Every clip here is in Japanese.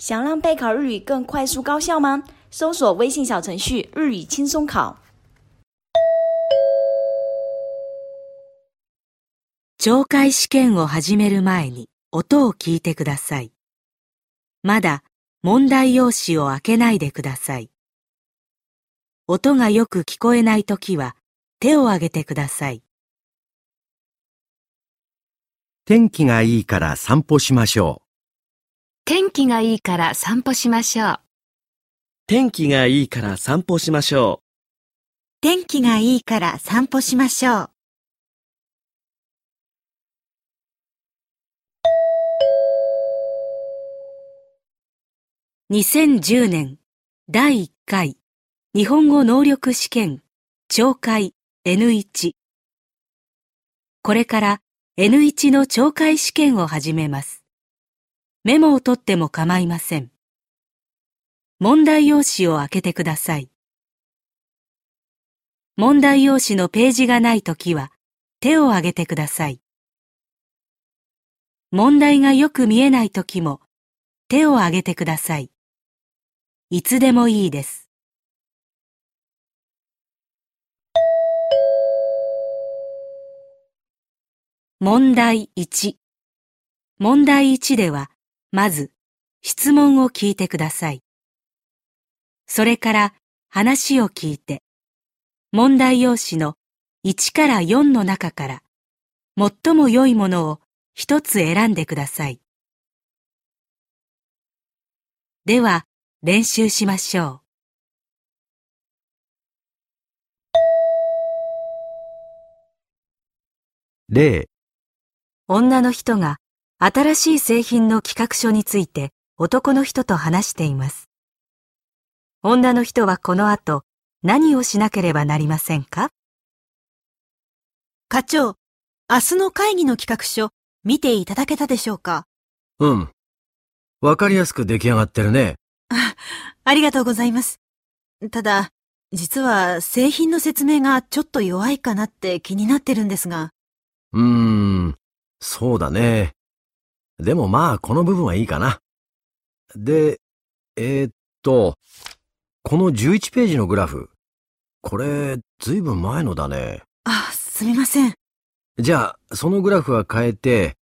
想让备考日语更快速高效吗？搜索微信小程序“日语轻松考”。懲戒試験を始める前に音を聞いてください。まだ問題用紙を開けないでください。音がよく聞こえないときは手を挙げてください。天気がいいから散歩しましょ天気がいいから散歩しましょう。天気がいいから散歩しましょ天気がいいから散歩しましょう。2010年第1回日本語能力試験懲戒 N1 これから N1 の懲戒試験を始めます。メモを取っても構いません。問題用紙を開けてください。問題用紙のページがないときは手を挙げてください。問題がよく見えないときも手を挙げてください。いつでもいいです。問題1問題1では、まず、質問を聞いてください。それから、話を聞いて、問題用紙の1から4の中から、最も良いものを一つ選んでください。では、練習しましょう。う。例、女の人が新しい製品の企画書について男の人と話しています。女の人はこの後何をしなければなりませんか？課長、明日の会議の企画書、見ていただけたでしょうか？うん。わかりやすく出来上がってるね。あ、ありがとうございます。ただ、実は製品の説明がちょっと弱いかなって気になってるんですが。うーん、そうだね。でもまあ、この部分はいいかな。で、えー、っと、この11ページのグラフ。これ、ずいぶん前のだね。あ、すみません。じゃあ、そのグラフは変えて、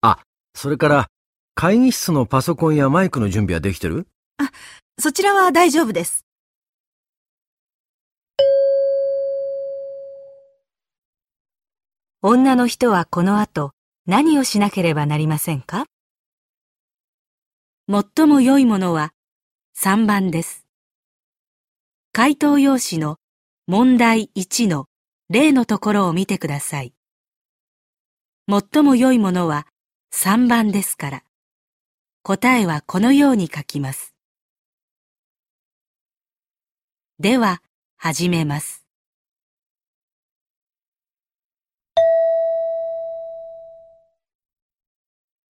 あ、それから、会議室のパソコンやマイクの準備はできてる？あ、そちらは大丈夫です。女の人はこの後何をしなければなりませんか？最も良いものは3番です。回答用紙の問題1の例のところを見てください。最も良いものは3番ですから、答えはこのように書きます。では、始めます。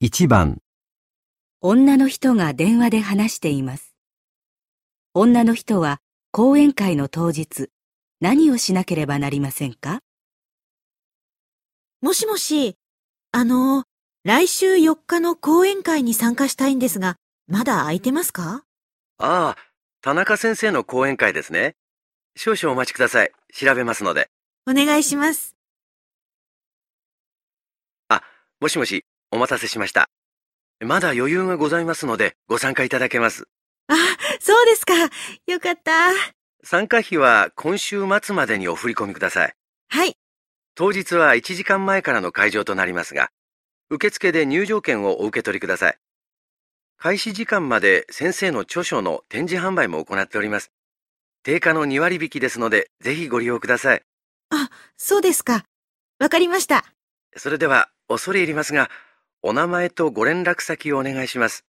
1番、女の人が電話で話しています。女の人は講演会の当日、何をしなければなりませんか？もしもし、あの、来週4日の講演会に参加したいんですが、まだ空いてますか？ああ、田中先生の講演会ですね。少々お待ちください。調べますので。お願いします。もしもし、お待たせしました。まだ余裕がございますので、ご参加いただけます。あ、そうですか。よかった。参加費は今週末までにお振り込みください。はい。当日は1時間前からの会場となりますが、受付で入場券をお受け取りください。開始時間まで先生の著書の展示販売も行っております。定価の2割引きですので、ぜひご利用ください。あ、そうですか。わかりました。それでは、恐れ入りますが、お名前とご連絡先をお願いします。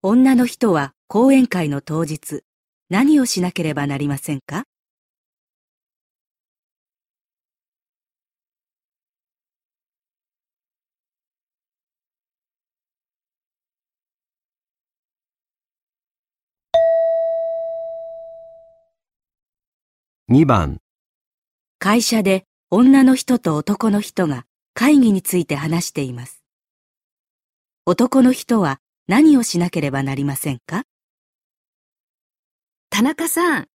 女の人は講演会の当日、何をしなければなりませんか？2番、会社で女の人と男の人が会議について話しています。男の人は何をしなければなりませんか？田中さん、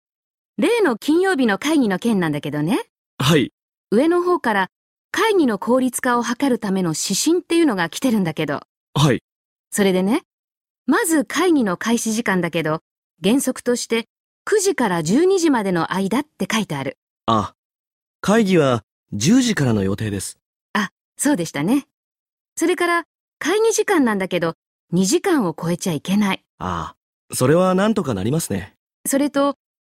例の金曜日の会議の件なんだけどね、はい。上の方から会議の効率化を図るための指針っていうのが来てるんだけど、はい。それでね、まず会議の開始時間だけど、原則として9時から12時までの間って書いてある。あ、会議は10時からの予定です。そうでしたね。それから会議時間なんだけど、2時間を超えちゃいけない。ああ、それはなんとかなりますね。それと、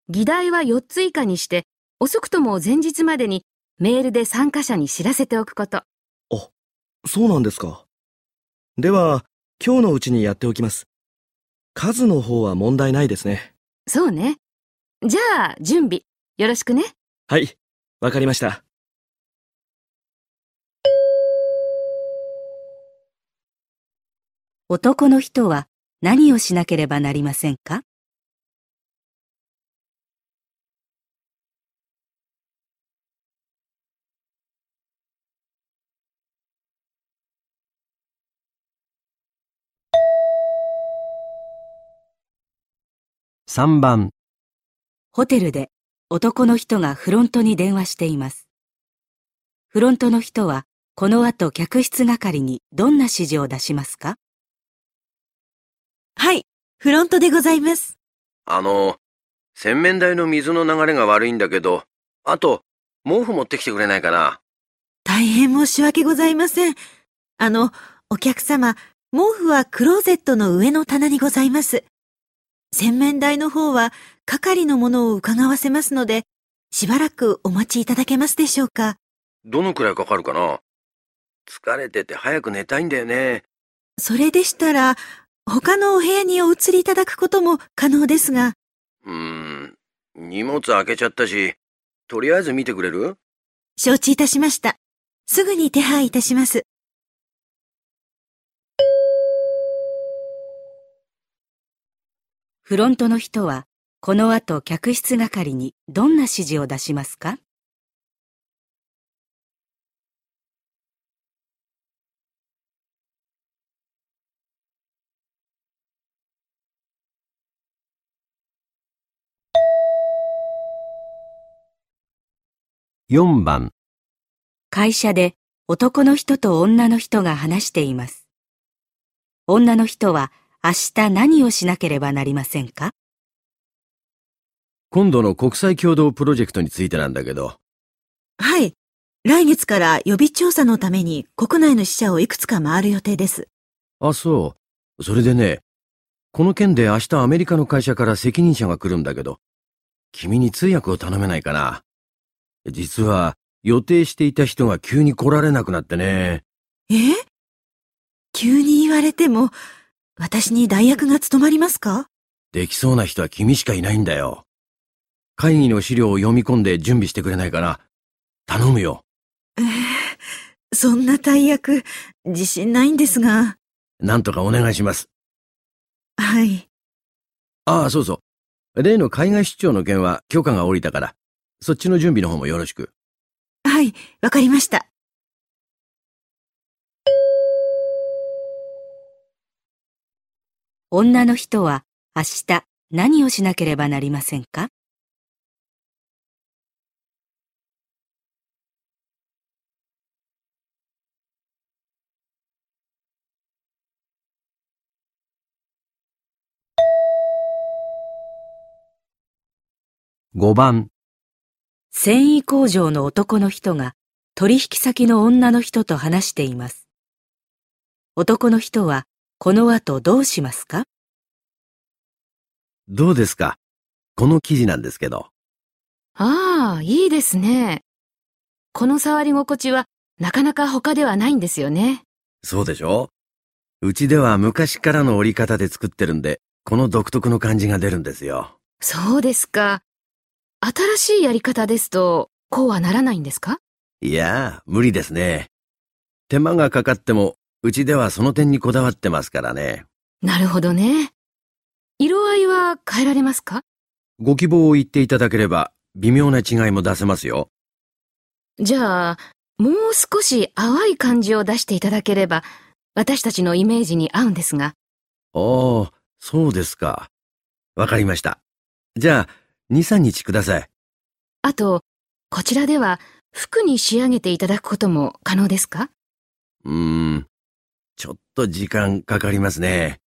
議題は4つ以下にして、遅くとも前日までにメールで参加者に知らせておくこと。そうなんですか。では、今日のうちにやっておきます。数の方は問題ないですね。そうね。じゃあ、準備、よろしくね。はい、わかりました。男の人は何をしなければなりませんか？3番、ホテルで男の人がフロントに電話しています。フロントの人はこの後客室係にどんな指示を出しますか？はい、フロントでございます。あの、洗面台の水の流れが悪いんだけど、あと、毛布持ってきてくれないかな？大変申し訳ございません。あの、お客様、毛布はクローゼットの上の棚にございます。洗面台の方は係のものを伺わせますので、しばらくお待ちいただけますでしょうか。どのくらいかかるかな？疲れてて早く寝たいんだよね。それでしたら、他のお部屋にお移りいただくことも可能ですが、うーん、荷物開けちゃったし、とりあえず見てくれる？承知いたしました。すぐに手配いたします。フロントの人はこの後客室係にどんな指示を出しますか？4番、会社で男の人と女の人が話しています。女の人は明日何をしなければなりませんか？今度の国際共同プロジェクトについてなんだけど、はい。来月から予備調査のために国内の支社をいくつか回る予定です。あ、そう。それでね、この件で明日アメリカの会社から責任者が来るんだけど、君に通訳を頼めないかな。実は予定していた人が急に来られなくなってね。え？急に言われても、私に代役が務まりますか？できそうな人は君しかいないんだよ。会議の資料を読み込んで準備してくれないかな。頼むよ。ええそんな大役、自信ないんですが。なんとかお願いします。はい。ああ、そうそう。例の海外出張の件は許可が下りたから、そっちの準備の方もよろしく。はい、わかりました。女の人は明日何をしなければなりませんか？5番、繊維工場の男の人が取引先の女の人と話しています。男の人はこの後どうしますか？どうですか？この記事なんですけど。ああ、いいですね。この触り心地はなかなか他ではないんですよね。そうでしょ？うちでは昔からの折り方で作ってるんで、この独特の感じが出るんですよ。そうですか。新しいやり方ですと、こうはならないんですか？いやー、無理ですね。手間がかかっても、うちではその点にこだわってますからね。なるほどね。色合いは変えられますか？ご希望を言っていただければ、微妙な違いも出せますよ。じゃあ、もう少し淡い感じを出していただければ、私たちのイメージに合うんですが。ああ、そうですか。わかりました。じゃあ、2、3日ください。あと、こちらでは服に仕上げていただくことも可能ですか？うーん。ちょっと時間かかりますね。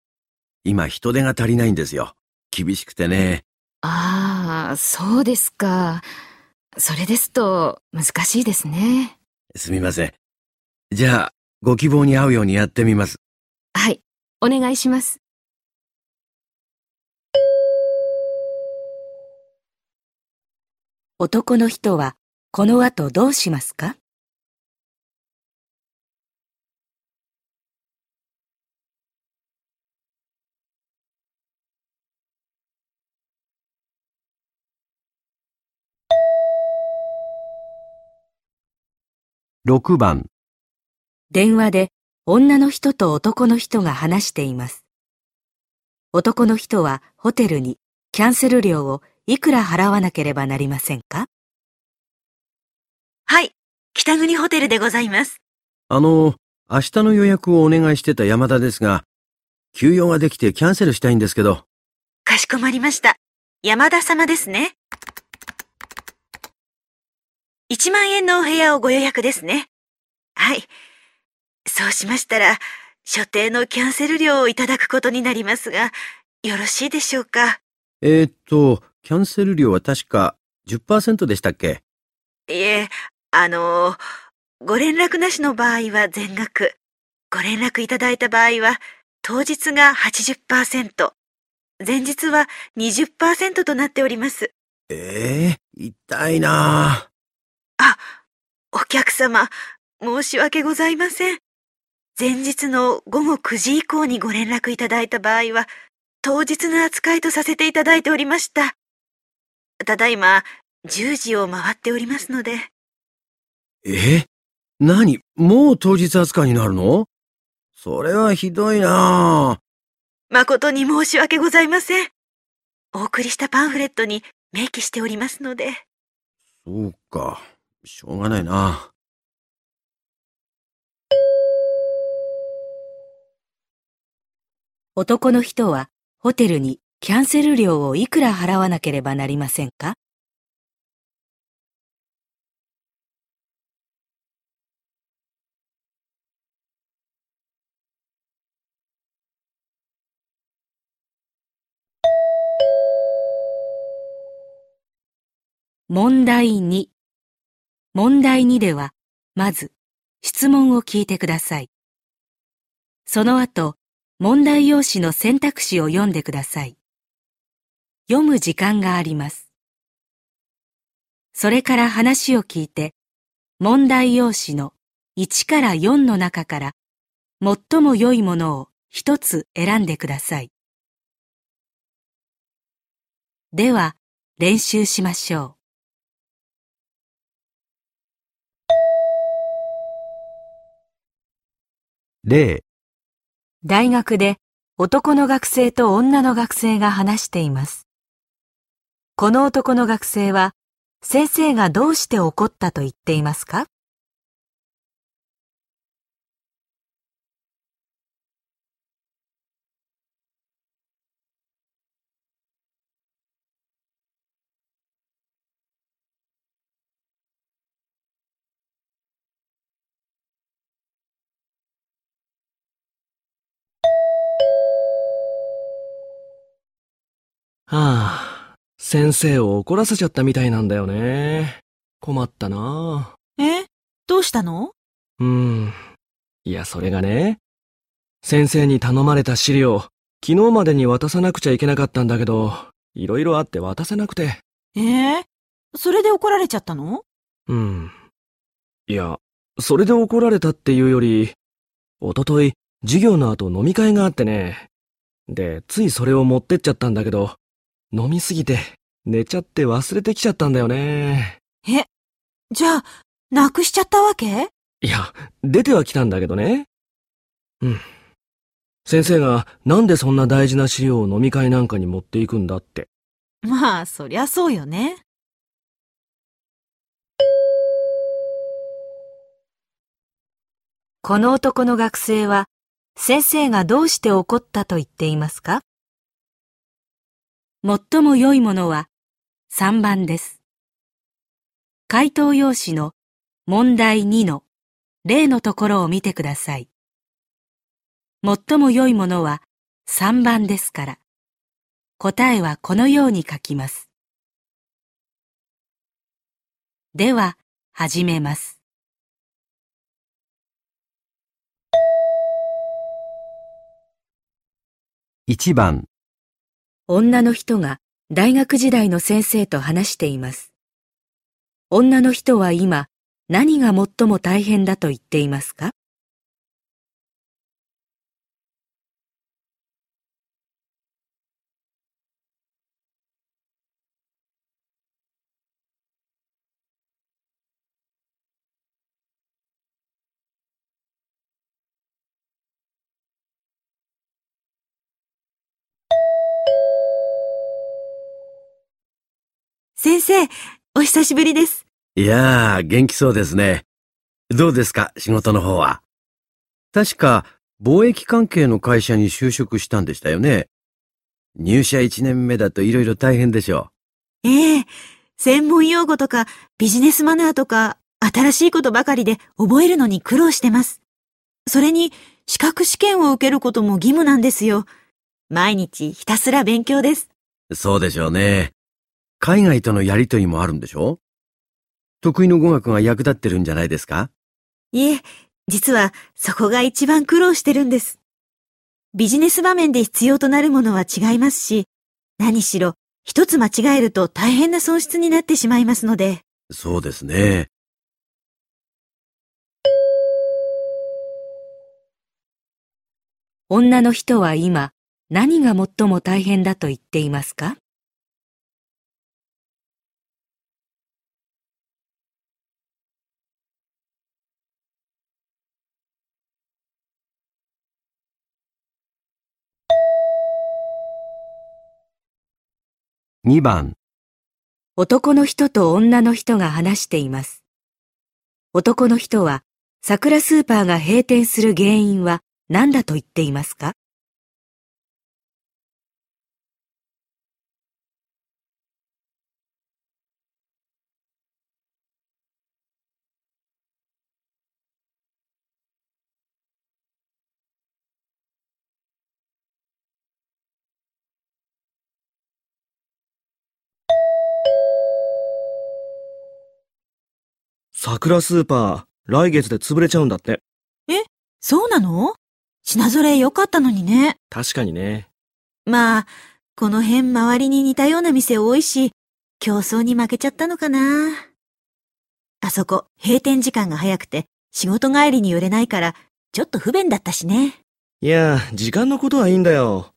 今人手が足りないんですよ。厳しくてね。ああ、そうですか。それですと難しいですね。すみません。じゃあ、ご希望に合うようにやってみます。はい、お願いします。男の人はこの後どうしますか？6番、電話で女の人と男の人が話しています。男の人はホテルにキャンセル料をいくら払わなければなりませんか？はい、北国ホテルでございます。あの、明日の予約をお願いしてた山田ですが、休養ができてキャンセルしたいんですけど、かしこまりました。山田様ですね。1万円のお部屋をご予約ですね。はい。そうしましたら、所定のキャンセル料をいただくことになりますが、よろしいでしょうか？えー、っと、キャンセル料は確か10%でしたっけ？いえ、あの、ご連絡なしの場合は全額。ご連絡いただいた場合は、当日が80%、前日は20%となっております。ええ痛いなあ、お客様、申し訳ございません。前日の午後9時以降にご連絡いただいた場合は、当日の扱いとさせていただいておりました。ただいま、10時を回っておりますので。え？何？もう当日扱いになるの？それはひどいな誠に申し訳ございません。お送りしたパンフレットに明記しておりますので。そうか。しょうがないな。男の人はホテルにキャンセル料をいくら払わなければなりませんか？問題2問題2では、まず、質問を聞いてください。その後、問題用紙の選択肢を読んでください。読む時間があります。それから話を聞いて、問題用紙の1から4の中から最も良いものを一つ選んでください。では、練習しましょう。例、大学で男の学生と女の学生が話しています。この男の学生は先生がどうして怒ったと言っていますか？あ、先生を怒らせちゃったみたいなんだよね。困ったなえ？どうしたの？うーん。いや、それがね。先生に頼まれた資料、昨日までに渡さなくちゃいけなかったんだけど、いろいろあって渡せなくて。ええ？それで怒られちゃったの？うん。いや、それで怒られたっていうより、おととい、授業の後飲み会があってね。で、ついそれを持ってっちゃったんだけど、飲みすぎて、寝ちゃって忘れてきちゃったんだよね。え、じゃあ、なくしちゃったわけ？いや、出ては来たんだけどね。うん。先生がなんでそんな大事な資料を飲み会なんかに持っていくんだって。まあ、そりゃそうよね。この男の学生は先生がどうして怒ったと言っていますか？最も良いものは3番です。回答用紙の問題2の例のところを見てください。最も良いものは3番ですから、答えはこのように書きます。では、始めます。1番、女の人が大学時代の先生と話しています。女の人は今何が最も大変だと言っていますか？先生、お久しぶりです。いやー、元気そうですね。どうですか、仕事の方は？確か、貿易関係の会社に就職したんでしたよね。入社1年目だと色々大変でしょええ専門用語とかビジネスマナーとか新しいことばかりで覚えるのに苦労してます。それに資格試験を受けることも義務なんですよ。毎日ひたすら勉強です。う。そうでしょうね。海外とのやりとりもあるんでしょ？得意の語学が役立ってるんじゃないですか？いえ、実はそこが一番苦労してるんです。ビジネス場面で必要となるものは違いますし、何しろ一つ間違えると大変な損失になってしまいますので、そうですね。女の人は今何が最も大変だと言っていますか？2番、男の人と女の人が話しています。男の人は桜スーパーが閉店する原因は何だと言っていますか？桜スーパー、来月で潰れちゃうんだって。そうなの？品揃え良かったのにね。確かにね。まあ、この辺周りに似たような店多いし、競争に負けちゃったのかな。あそこ、閉店時間が早くて、仕事帰りに寄れないから、ちょっと不便だったしね。いや、時間のことはいいんだよ。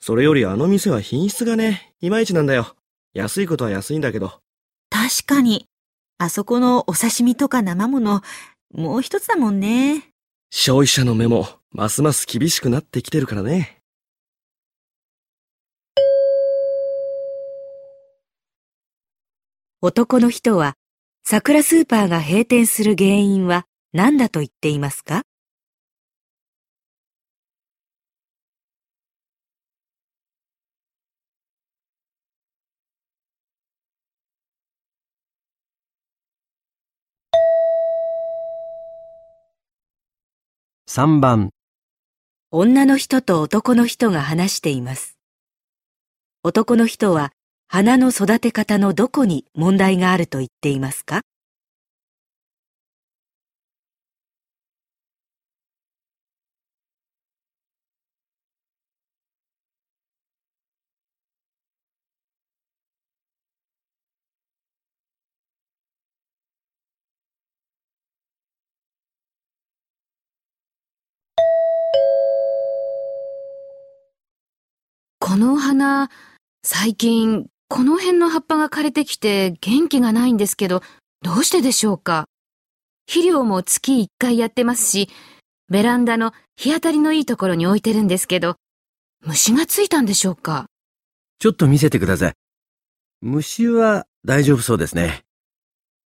それよりあの店は品質がね、いまいちなんだよ。安いことは安いんだけど。確かに。あそこのお刺身とか生もの、もう一つだもんね。消費者の目も、ますます厳しくなってきてるからね。男の人は桜スーパーが閉店する原因は何だと言っていますか？3番、女の人と男の人が話しています。男の人は花の育て方のどこに問題があると言っていますか？このお花、最近、この辺の葉っぱが枯れてきて元気がないんですけど、どうしてでしょうか？肥料も月1回やってますし、ベランダの日当たりのいいところに置いてるんですけど、虫がついたんでしょうか？ちょっと見せてください。虫は大丈夫そうですね。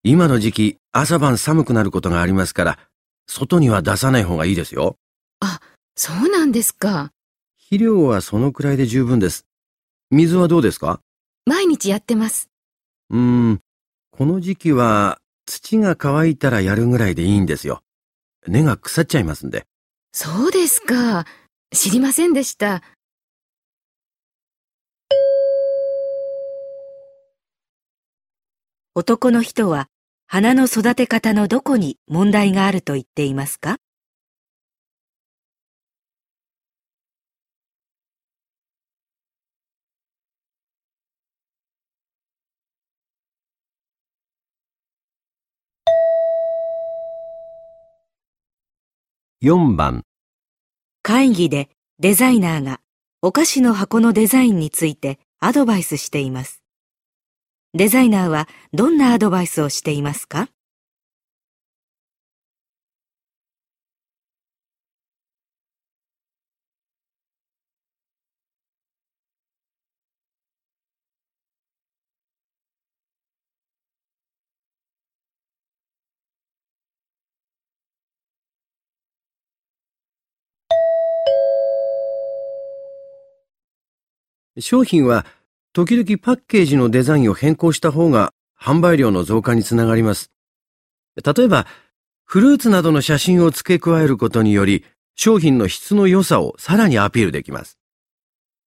今の時期、朝晩寒くなることがありますから、外には出さない方がいいですよ。そうなんですか。肥料はそのくらいで十分です。水はどうですか？毎日やってます。うーん、この時期は土が乾いたらやるぐらいでいいんですよ。根が腐っちゃいますんで。そうですか。知りませんでした。男の人は花の育て方のどこに問題があると言っていますか？4番、会議でデザイナーがお菓子の箱のデザインについてアドバイスしています。デザイナーはどんなアドバイスをしていますか？商品は時々パッケージのデザインを変更した方が販売量の増加につながります。例えば、フルーツなどの写真を付け加えることにより、商品の質の良さをさらにアピールできます。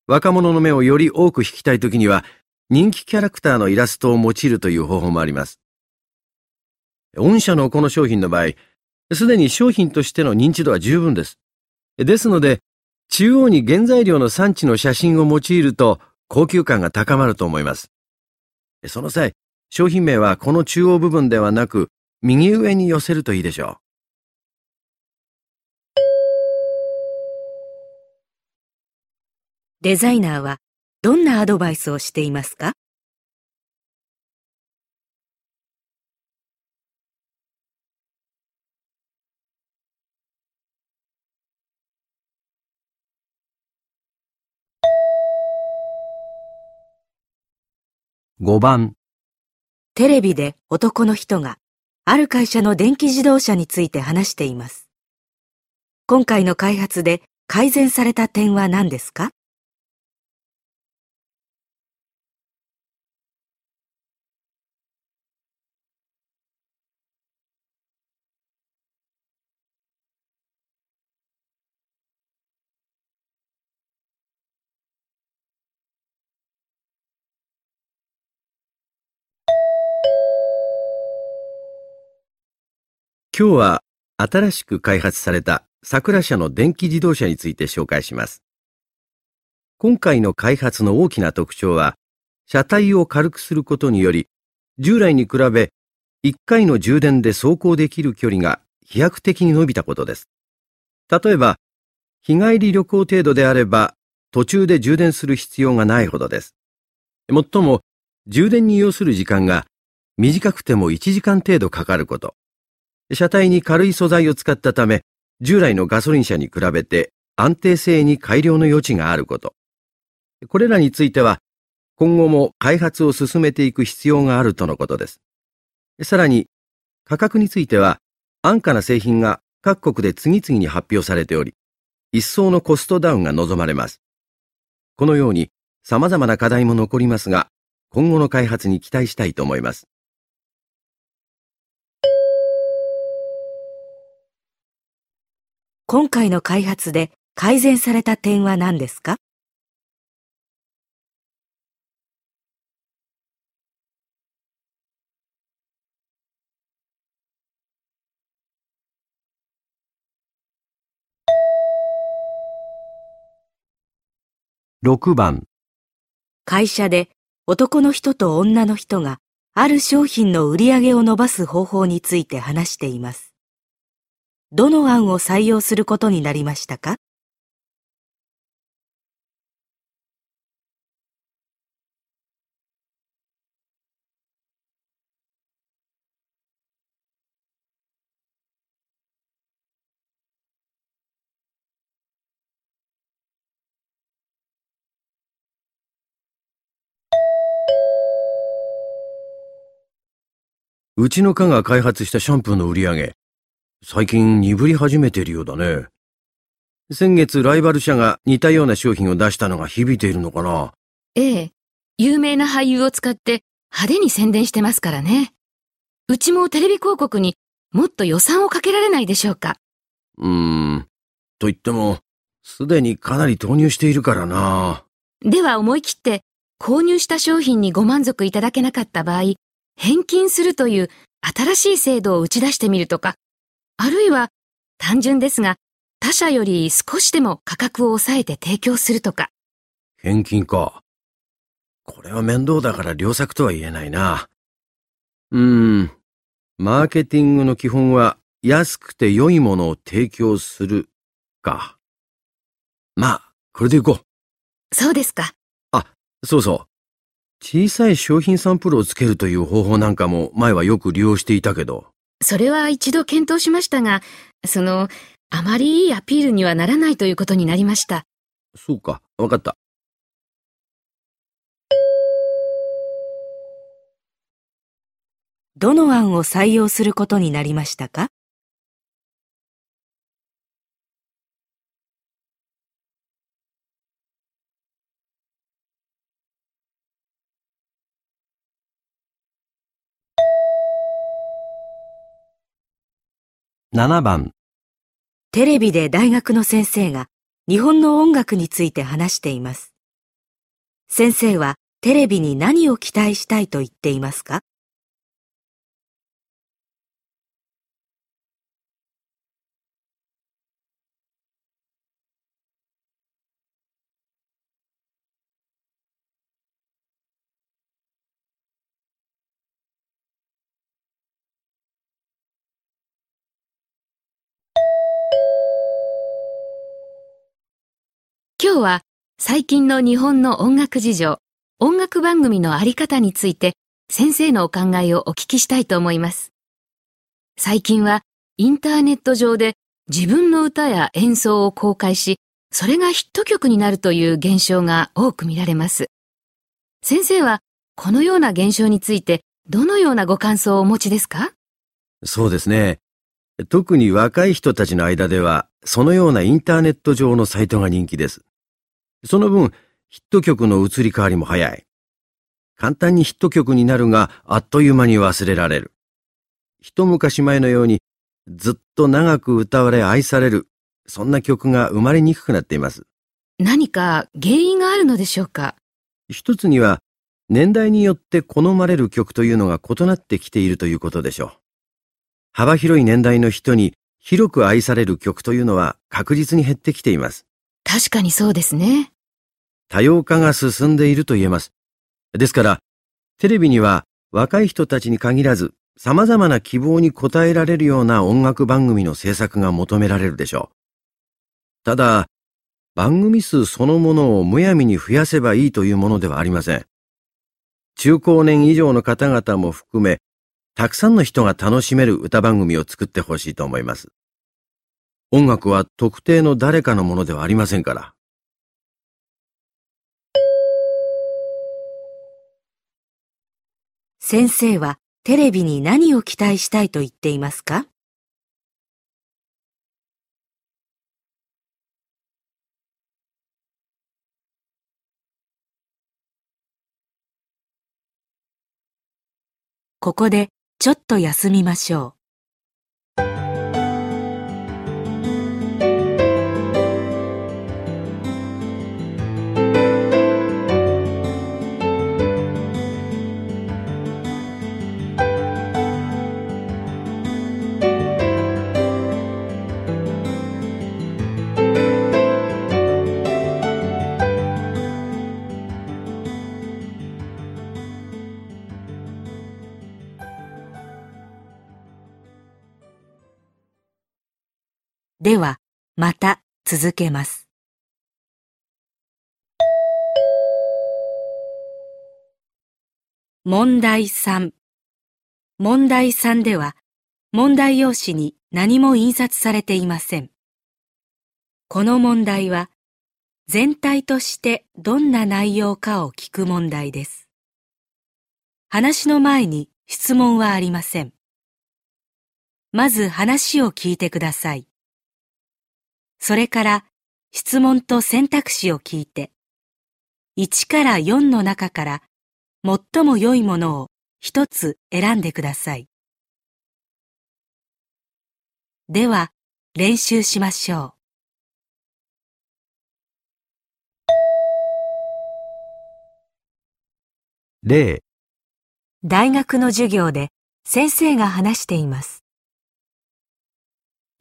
若者の目をより多く引きたいときには、人気キャラクターのイラストを用いるという方法もあります。御社のこの商品の場合、すでに商品としての認知度は十分です。ですので、中央に原材料の産地の写真を用いると高級感が高まると思います。その際、商品名はこの中央部分ではなく、右上に寄せるといいでしょうデザイナーはどんなアドバイスをしていますか？5番、テレビで男の人がある会社の電気自動車について話しています。今回の開発で改善された点は何ですか？今日は新しく開発された桜社の電気自動車について紹介します。今回の開発の大きな特徴は、車体を軽くすることにより、従来に比べ1回の充電で走行できる距離が飛躍的に伸びたことです。例えば、日帰り旅行程度であれば途中で充電する必要がないほどです。もっとも、充電に要する時間が短くても1時間程度かかること。車体に軽い素材を使ったため、従来のガソリン車に比べて安定性に改良の余地があること。これらについては、今後も開発を進めていく必要があるとのことです。さらに、価格については、安価な製品が各国で次々に発表されており、一層のコストダウンが望まれます。このように様々な課題も残りますが、今後の開発に期待したいと思います。今回の開発で改善された点は何ですか？6番、会社で男の人と女の人がある商品の売り上げを伸ばす方法について話しています。どの案を採用することになりましたか？うちの課が開発したシャンプーの売り上げ、最近鈍り始めているようだね。先月ライバル社が似たような商品を出したのが響いているのかなええ。有名な俳優を使って派手に宣伝してますからね。うちもテレビ広告にもっと予算をかけられないでしょうか。うーん。と言っても、すでにかなり投入しているからな。では思い切って購入した商品にご満足いただけなかった場合、返金するという新しい制度を打ち出してみるとか、あるいは単純ですが他社より少しでも価格を抑えて提供するとか。返金か。これは面倒だから良作とは言えないな。うーん。マーケティングの基本は安くて良いものを提供するか。まあ、これでいこう。そうですか。そうそう。小さい商品サンプルをつけるという方法なんかも前はよく利用していたけど。それは一度検討しましたが、その、あまりいいアピールにはならないということになりました。そうか、わかった。どの案を採用することになりましたか？7番、テレビで大学の先生が日本の音楽について話しています。先生はテレビに何を期待したいと言っていますか？今日は最近の日本の音楽事情、音楽番組のあり方について先生のお考えをお聞きしたいと思います。最近はインターネット上で自分の歌や演奏を公開し、それがヒット曲になるという現象が多く見られます。先生はこのような現象についてどのようなご感想をお持ちですか？そうですね。特に若い人たちの間では、そのようなインターネット上のサイトが人気です。その分、ヒット曲の移り変わりも早い。簡単にヒット曲になるが、あっという間に忘れられる。一昔前のように、ずっと長く歌われ愛される、そんな曲が生まれにくくなっています。何か原因があるのでしょうか？一つには、年代によって好まれる曲というのが異なってきているということでしょう。幅広い年代の人に広く愛される曲というのは確実に減ってきています。確かにそうですね。多様化が進んでいると言えます。ですから、テレビには若い人たちに限らず、様々な希望に応えられるような音楽番組の制作が求められるでしょう。ただ、番組数そのものをむやみに増やせばいいというものではありません。中高年以上の方々も含め、たくさんの人が楽しめる歌番組を作ってほしいと思います。音楽は特定の誰かのものではありませんから。先生はテレビに何を期待したいと言っていますか？ここでちょっと休みましょう。では、また続けます。問題3問題3では、問題用紙に何も印刷されていません。この問題は、全体としてどんな内容かを聞く問題です。話の前に質問はありません。まず話を聞いてください。それから質問と選択肢を聞いて、1から4の中から最も良いものを一つ選んでください。では、練習しましょ例、う。大学の授業で先生が話しています。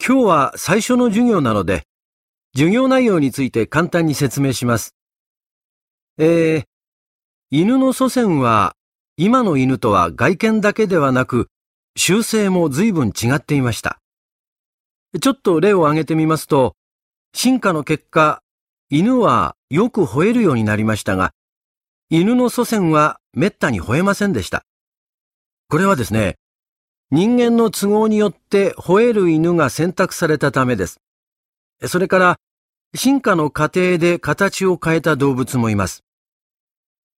今日は最初の授業なので、授業内容について簡単に説明します。えー、犬の祖先は、今の犬とは外見だけではなく、習性も随分違っていました。ちょっと例を挙げてみますと、進化の結果、犬はよく吠えるようになりましたが、犬の祖先は滅多に吠えませんでした。これはですね、人間の都合によって吠える犬が選択されたためです。それから、進化の過程で形を変えた動物もいます。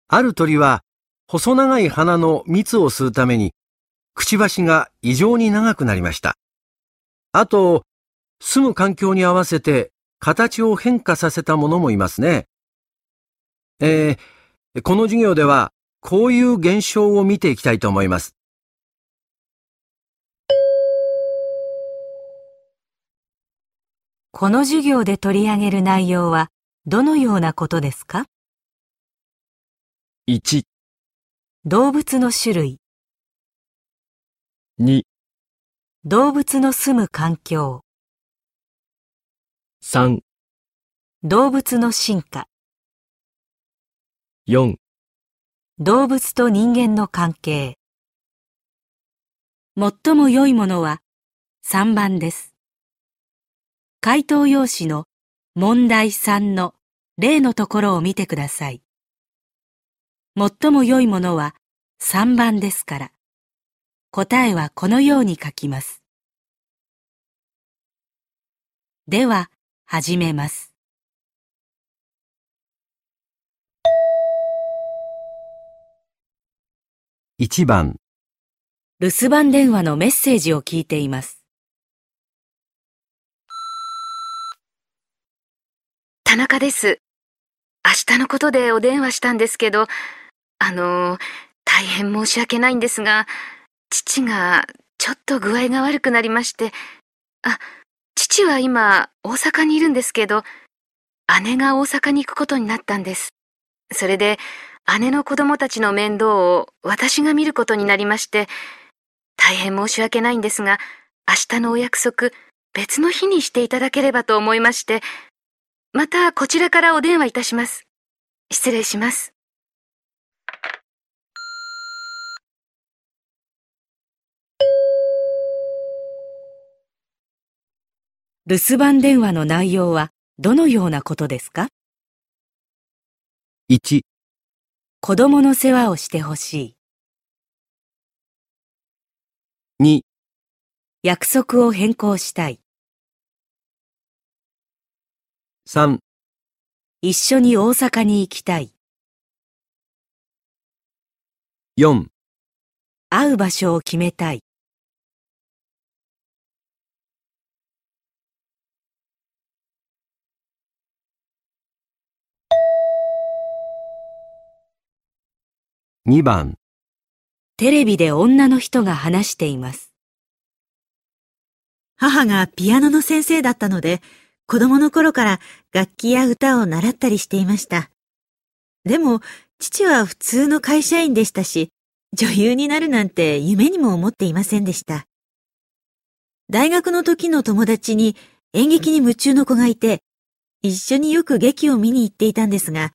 ある鳥は、細長い花の蜜を吸うために、くちばしが異常に長くなりました。あと、住む環境に合わせて形を変化させたものもいますね。えー、この授業では、こういう現象を見ていきたいと思います。この授業で取り上げる内容はどのようなことですか？1、動物の種類、2、動物の住む環境、3、動物の進化、4、動物と人間の関係。最も良いものは3番です。回答用紙の問題3の例のところを見てください。最も良いものは3番ですから、答えはこのように書きます。では、始めます。1番、留守番電話のメッセージを聞いています。田中です。明日のことでお電話したんですけど、あの、大変申し訳ないんですが、父がちょっと具合が悪くなりまして、あ、父は今大阪にいるんですけど、姉が大阪に行くことになったんです。それで、姉の子供たちの面倒を私が見ることになりまして、大変申し訳ないんですが、明日のお約束、別の日にしていただければと思いまして、またこちらからお電話いたします。失礼します。留守番電話の内容はどのようなことですか？1、子供の世話をしてほしい。2、約束を変更したい。3、一緒に大阪に行きたい。4、会う場所を決めたい。2番、テレビで女の人が話しています。母がピアノの先生だったので、子供の頃から楽器や歌を習ったりしていました。でも、父は普通の会社員でしたし、女優になるなんて夢にも思っていませんでした。大学の時の友達に演劇に夢中の子がいて、一緒によく劇を見に行っていたんですが、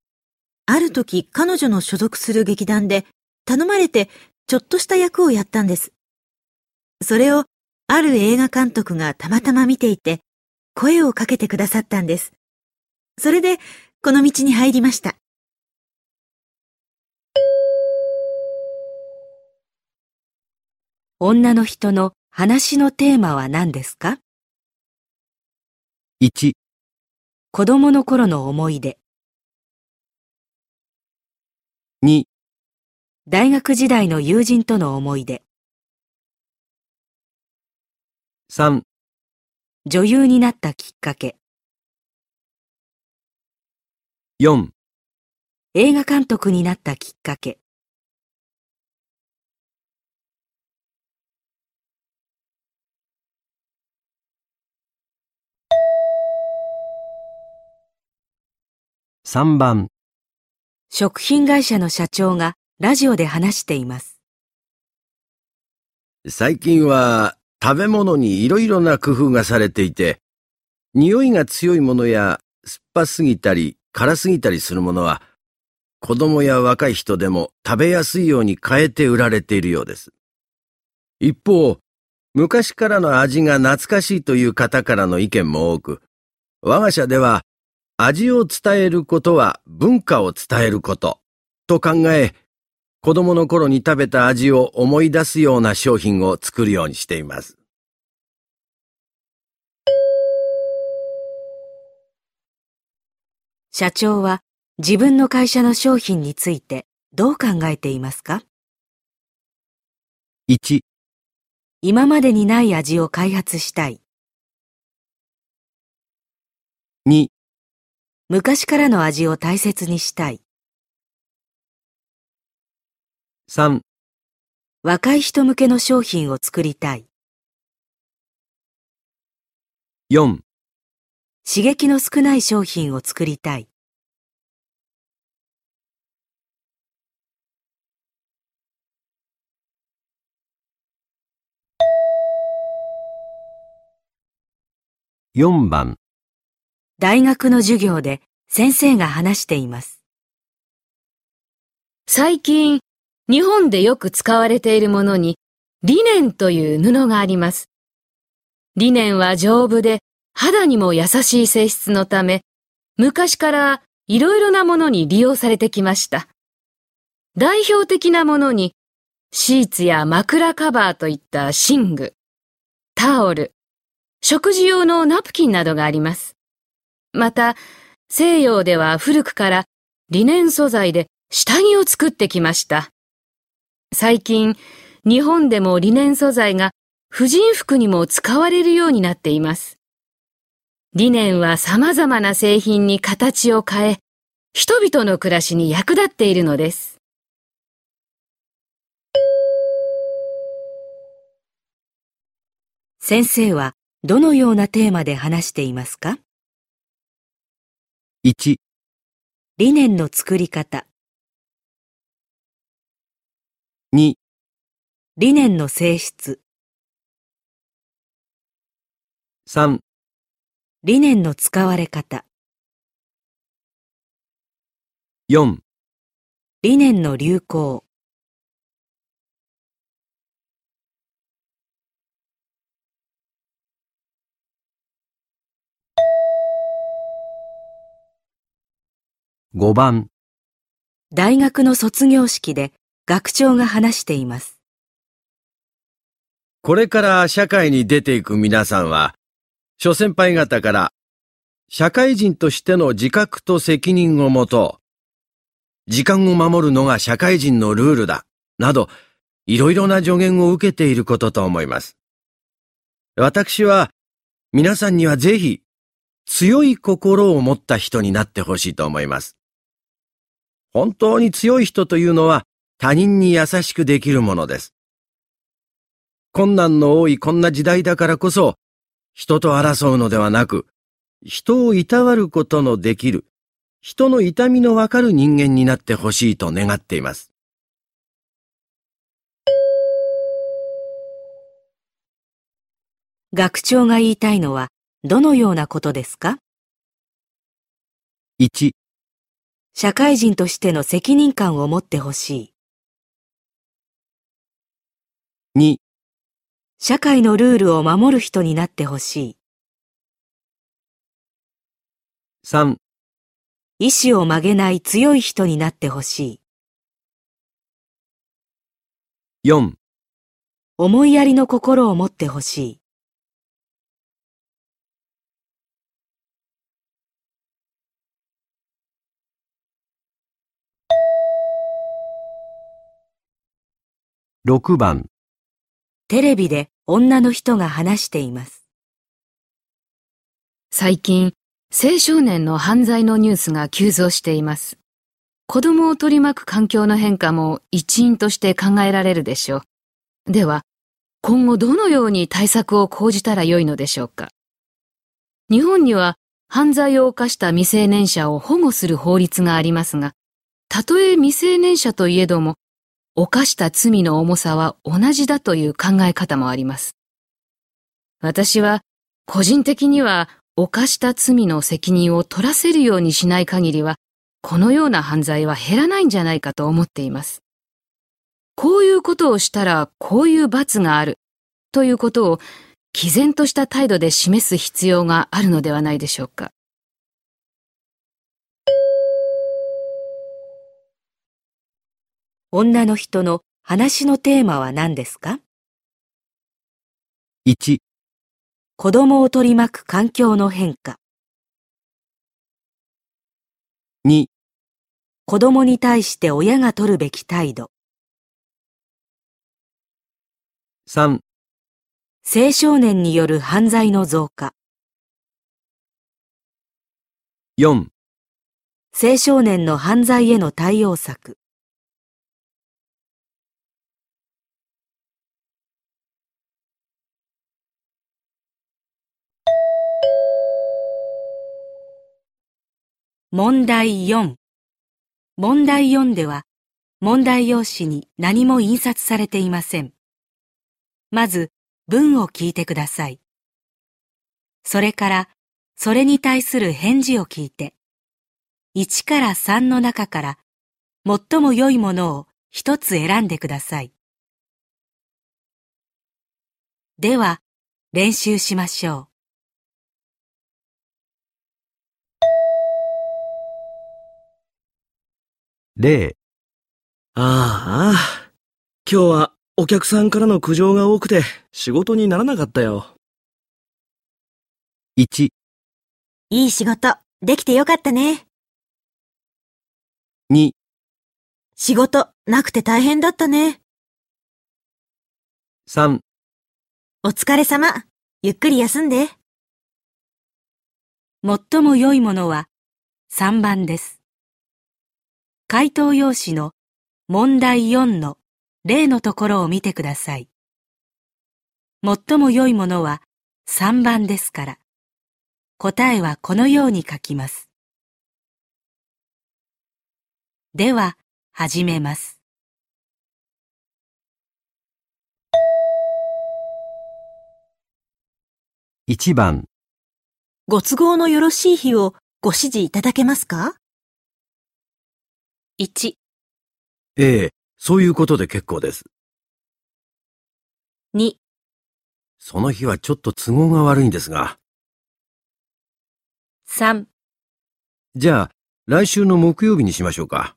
ある時彼女の所属する劇団で頼まれてちょっとした役をやったんです。それをある映画監督がたまたま見ていて、声をかけてくださったんです。それで、この道に入りました。女の人の話のテーマは何ですか？1、子供の頃の思い出。2、大学時代の友人との思い出。3、女優になったきっかけ、4、映画監督になったきっかけ、3番、食品会社の社長がラジオで話しています。最近は食べ物にいろいろな工夫がされていて、匂いが強いものや酸っぱすぎたり辛すぎたりするものは、子供や若い人でも食べやすいように変えて売られているようです。一方、昔からの味が懐かしいという方からの意見も多く、我が社では味を伝えることは文化を伝えることと考え、子供の頃に食べた味を思い出すような商品を作るようにしています。社長は自分の会社の商品についてどう考えていますか？1、今までにない味を開発したい。2、昔からの味を大切にしたい。3、若い人向けの商品を作りたい。4、刺激の少ない商品を作りたい。4番、大学の授業で先生が話しています。最近、日本でよく使われているものに、リネンという布があります。リネンは丈夫で肌にも優しい性質のため、昔からいろいろなものに利用されてきました。代表的なものに、シーツや枕カバーといった寝具、タオル、食事用のナプキンなどがあります。また、西洋では古くからリネン素材で下着を作ってきました。最近、日本でもリネン素材が婦人服にも使われるようになっています。リネンは様々な製品に形を変え、人々の暮らしに役立っているのです。先生はどのようなテーマで話していますか？1、理念の作り方、2、理念の性質、3、理念の使われ方、4、理念の流行、5番、大学の卒業式で学長が話しています。これから社会に出ていく皆さんは、諸先輩方から、社会人としての自覚と責任を持とう。時間を守るのが社会人のルールだ。など、いろいろな助言を受けていることと思います。私は、皆さんにはぜひ、強い心を持った人になってほしいと思います。本当に強い人というのは、他人に優しくできるものです。困難の多いこんな時代だからこそ、人と争うのではなく、人をいたわることのできる、人の痛みのわかる人間になってほしいと願っています。学長が言いたいのはどのようなことですか？1、社会人としての責任感を持ってほしい。2、社会のルールを守る人になってほしい。3、意志を曲げない強い人になってほしい。4、思いやりの心を持ってほしい。6番、テレビで女の人が話しています。最近、青少年の犯罪のニュースが急増しています。子供を取り巻く環境の変化も一因として考えられるでしょう。では、今後どのように対策を講じたらよいのでしょうか。日本には犯罪を犯した未成年者を保護する法律がありますが、たとえ未成年者といえども、犯した罪の重さは同じだという考え方もあります。私は個人的には犯した罪の責任を取らせるようにしない限りは、このような犯罪は減らないんじゃないかと思っています。こういうことをしたらこういう罰があるということを毅然とした態度で示す必要があるのではないでしょうか。女の人の話のテーマは何ですか？1、子供を取り巻く環境の変化。2、子供に対して親が取るべき態度。3、青少年による犯罪の増加。4、青少年の犯罪への対応策。問題4。問題4では、問題用紙に何も印刷されていません。まず、文を聞いてください。それから、それに対する返事を聞いて、1から3の中から、最も良いものを一つ選んでください。では、練習しましょう。例、ああ、今日はお客さんからの苦情が多くて仕事にならなかったよ。1、いい仕事、できてよかったね。2、仕事、なくて大変だったね。3、お疲れ様。ゆっくり休んで。最も良いものは3番です。回答用紙の問題4の例のところを見てください。最も良いものは3番ですから、答えはこのように書きます。では、始めます。1番、ご都合のよろしい日をご指示いただけますか？1、ええ、そういうことで結構です。2、その日はちょっと都合が悪いんですが。3、じゃあ、来週の木曜日にしましょうか。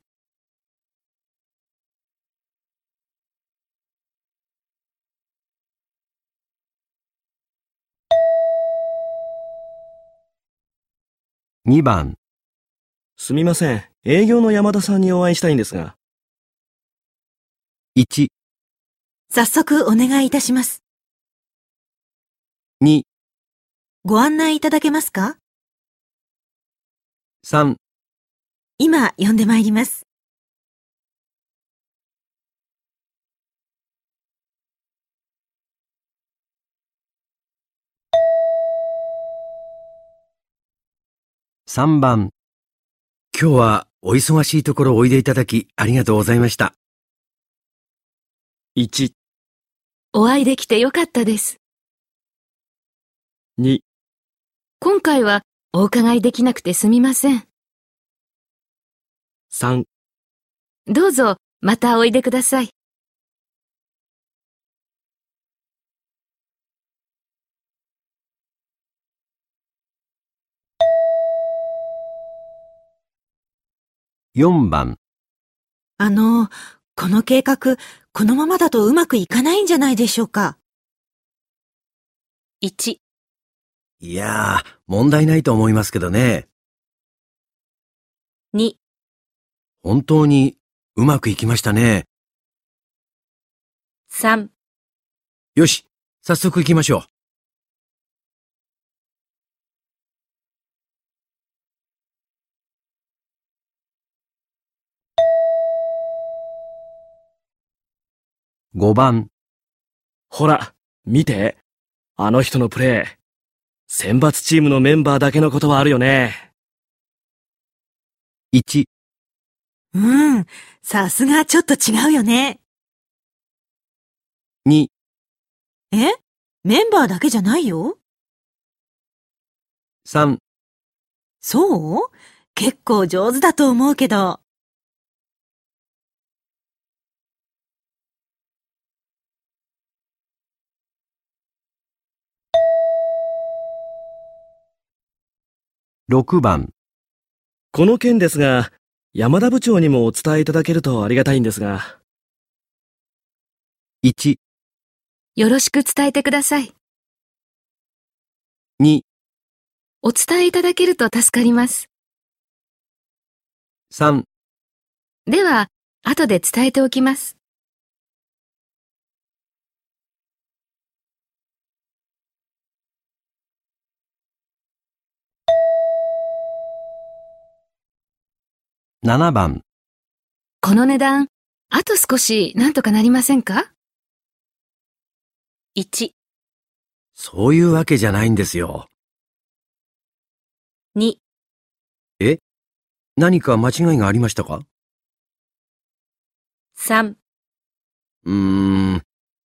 2番、すみません。営業の山田さんにお会いしたいんですが。1、早速お願いいたします。2、ご案内いただけますか？3、今、呼んでまいります。3番。今日はお忙しいところおいでいただきありがとうございました。1、お会いできてよかったです。2、今回はお伺いできなくてすみません。3どうぞ、またおいでください。4番。あの、この計画、このままだとうまくいかないんじゃないでしょうか？1、いやー、問題ないと思いますけどね。2、本当にうまくいきましたね。3よし、早速行きましょう。5番、ほら、見て。あの人のプレー。選抜チームのメンバーだけのことはあるよね。1、うん。さすがちょっと違うよね。2、え？メンバーだけじゃないよ？3、そう？結構上手だと思うけど。6番、この件ですが、山田部長にもお伝えいただけるとありがたいんですが。1、よろしく伝えてください。2、お伝えいただけると助かります。3、では、後で伝えておきます。7番、この値段、あと少しなんとかなりませんか？1、そういうわけじゃないんですよ。2、何か間違いがありましたか？3、うーん、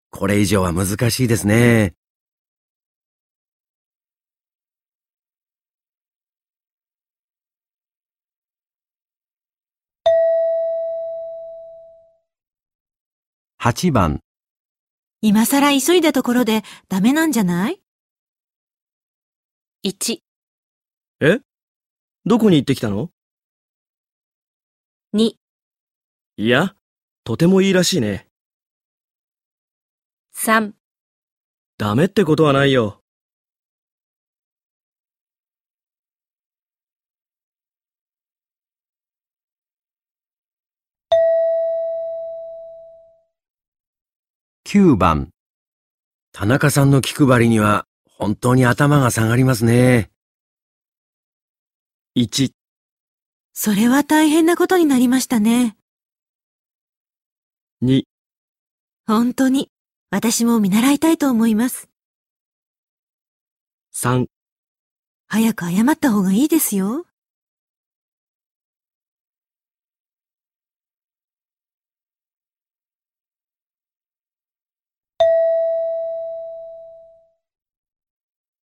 これ以上は難しいですね。8番、今更急いだところでダメなんじゃない？1、え？どこに行ってきたの？2、いや、とてもいいらしいね。3、ダメってことはないよ。9番。田中さんの気配りには本当に頭が下がりますね。1、それは大変なことになりましたね。2、本当に。私も見習いたいと思います。3、早く謝った方がいいですよ。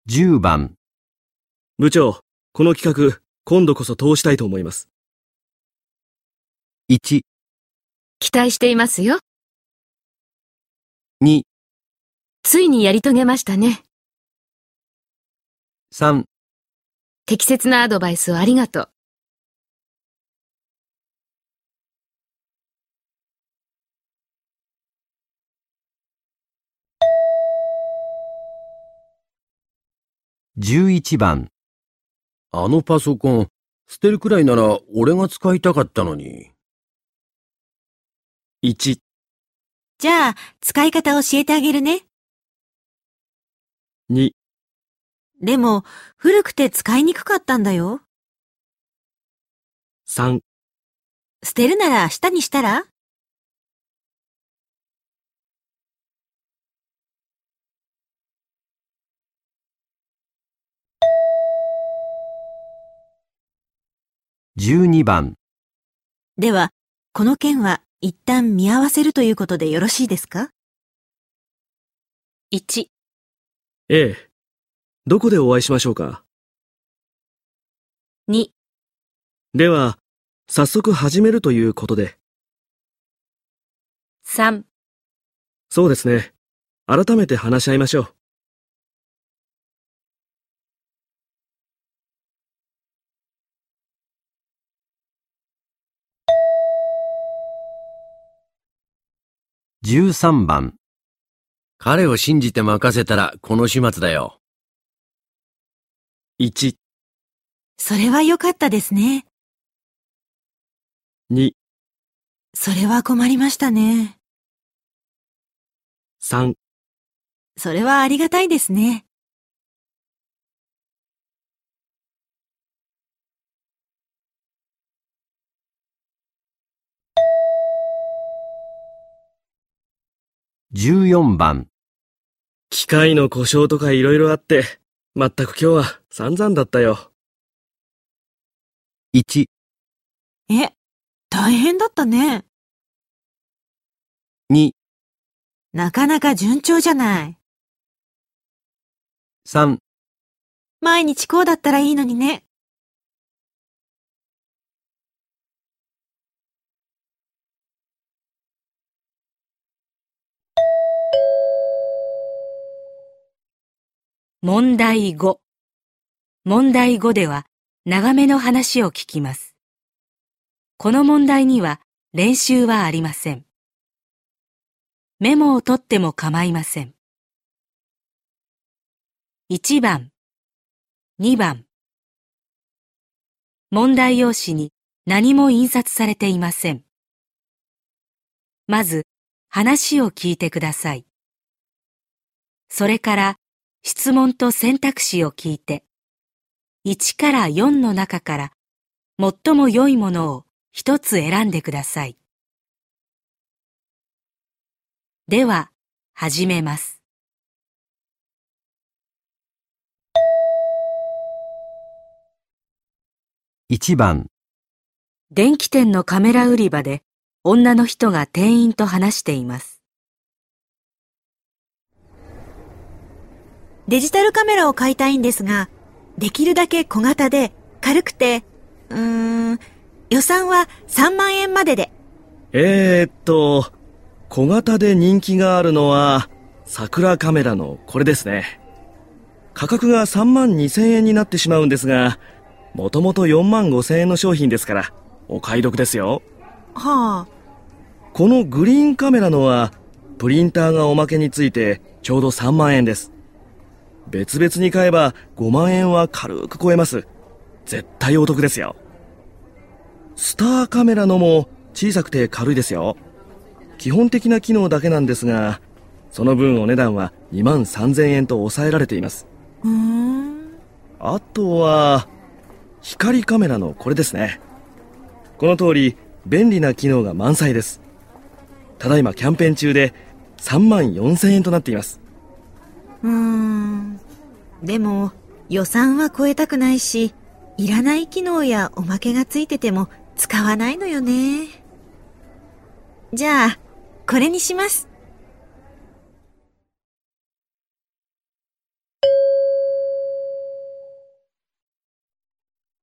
10番。部長、この企画、今度こそ通したいと思います。1、期待していますよ。2、ついにやり遂げましたね。3、適切なアドバイスをありがとう。11番。あのパソコン、捨てるくらいなら俺が使いたかったのに。1、じゃあ、使い方教えてあげるね。2、でも、古くて使いにくかったんだよ。3、捨てるなら明日にしたら？12番。では、この件は一旦見合わせるということでよろしいですか？1、ええ。どこでお会いしましょうか？2、では、早速始めるということで。3、そうですね。改めて話し合いましょう。13番。彼を信じて任せたらこの始末だよ。1、それは良かったですね。2、それは困りましたね。3それはありがたいですね。14番。機械の故障とか色々あって、まったく今日は散々だったよ。1、え、大変だったね。2、なかなか順調じゃない。3、毎日こうだったらいいのにね。問題5。問題5では長めの話を聞きます。この問題には練習はありません。メモを取っても構いません。1番、2番。問題用紙に何も印刷されていません。まず話を聞いてください。それから質問と選択肢を聞いて、1から4の中から最も良いものを一つ選んでください。では、始めます。1番、電気店のカメラ売り場で女の人が店員と話しています。デジタルカメラを買いたいんですが、できるだけ小型で軽くて、うーん、予算は3万円までで。えー、っと、小型で人気があるのは、桜カメラのこれですね。価格が3万2千円になってしまうんですが、もともと4万5千円の商品ですから、お買い得ですよ。はあ、このグリーンカメラのは、プリンターがおまけについてちょうど3万円です。別々に買えば5万円は軽く超えます。絶対お得ですよ。スターカメラのも小さくて軽いですよ。基本的な機能だけなんですが、その分お値段は2万3000円と抑えられています。あとは、光カメラのこれですね。この通り、便利な機能が満載です。ただいまキャンペーン中で3万4000円となっています。うーん。でも、予算は超えたくないし、いらない機能やおまけがついてても使わないのよね。じゃあ、これにします。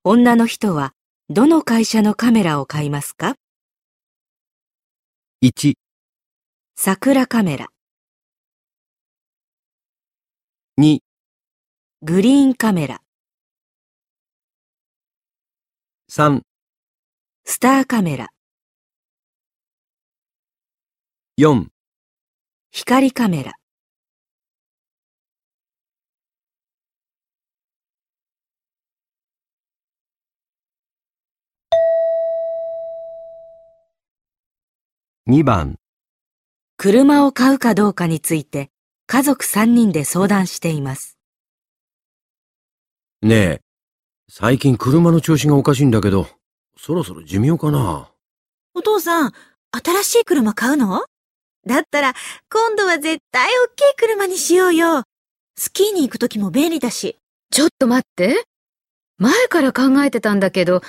女の人はどの会社のカメラを買いますか？1、桜カメラ、2、グリーンカメラ、3、スターカメラ、4、光カメラ。2番、車を買うかどうかについて家族3人で相談しています。ねえ、最近車の調子がおかしいんだけど、そろそろ寿命かな？お父さん、新しい車買うの？だったら、今度は絶対大きい車にしようよ。スキーに行くときも便利だし。ちょっと待って。前から考えてたんだけど、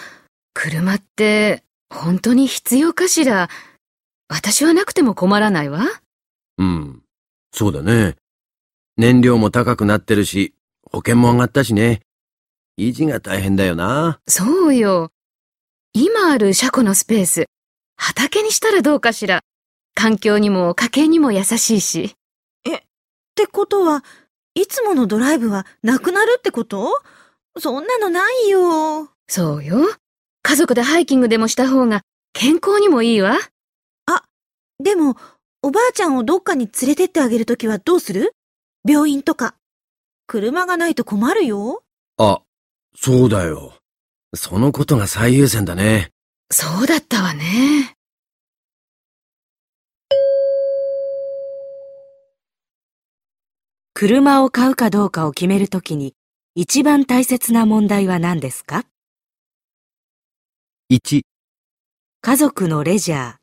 車って本当に必要かしら？私はなくても困らないわ。うん、そうだね。燃料も高くなってるし、保険も上がったしね。維持が大変だよな。そうよ。今ある車庫のスペース、畑にしたらどうかしら。環境にも家計にも優しいし。ってことは、いつものドライブはなくなるってこと？そんなのないよ。そうよ。家族でハイキングでもした方が健康にもいいわ。でも、おばあちゃんをどっかに連れてってあげるときはどうする？病院とか。車がないと困るよ。あ、そうだよ。そのことが最優先だね。そうだったわね。車を買うかどうかを決めるときに一番大切な問題は何ですか？1、家族のレジャー、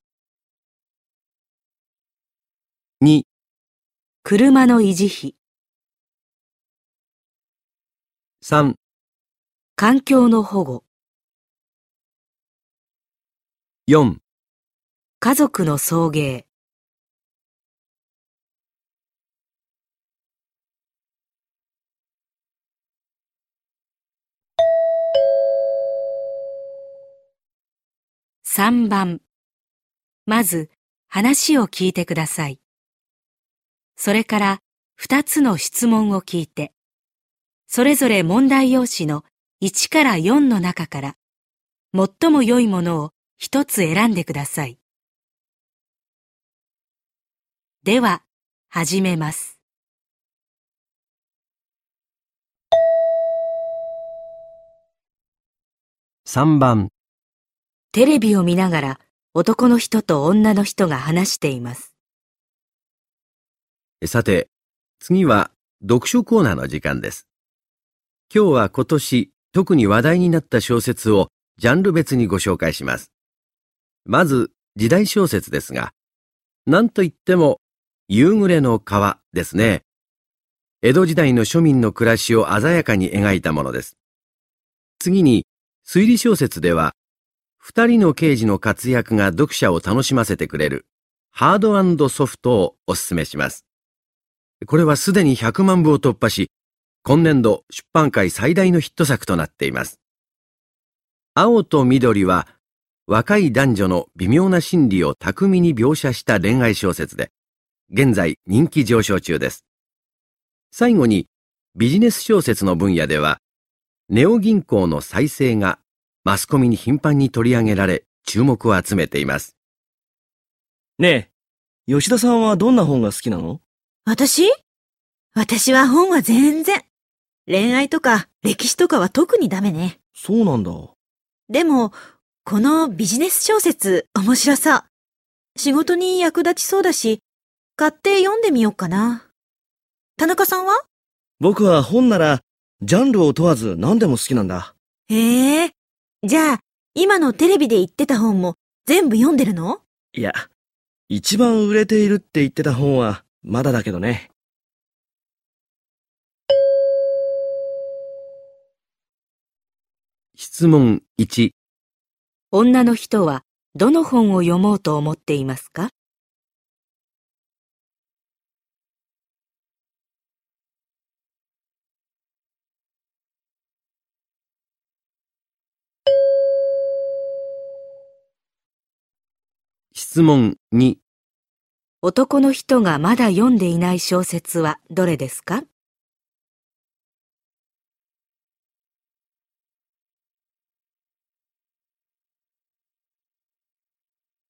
2、車の維持費、3、環境の保護、4、家族の送迎。3番。まず、話を聞いてください。それから、2つの質問を聞いて、それぞれ問題用紙の1から4の中から、最も良いものを一つ選んでください。では、始めます。3番、テレビを見ながら男の人と女の人が話しています。さて、次は読書コーナーの時間です。今日は今年特に話題になった小説をジャンル別にご紹介します。まず時代小説ですが、なんといっても夕暮れの川ですね。江戸時代の庶民の暮らしを鮮やかに描いたものです。次に推理小説では、二人の刑事の活躍が読者を楽しませてくれるハードソフトをお勧めします。これはすでに100万部を突破し、今年度出版界最大のヒット作となっています。青と緑は若い男女の微妙な心理を巧みに描写した恋愛小説で、現在人気上昇中です。最後にビジネス小説の分野では、ネオ銀行の再生がマスコミに頻繁に取り上げられ注目を集めています。ねえ、吉田さんはどんな本が好きなの？私？私は本は全然。恋愛とか歴史とかは特にダメね。そうなんだ。でも、このビジネス小説面白そう。仕事に役立ちそうだし、買って読んでみようかな。田中さんは？僕は本なら、ジャンルを問わず何でも好きなんだ。へえ。じゃあ、今のテレビで言ってた本も全部読んでるの？いや、一番売れているって言ってた本はまだだけどね。質問1、女の人はどの本を読もうと思っていますか？質問2、男の人がまだ読んでいない小説はどれですか？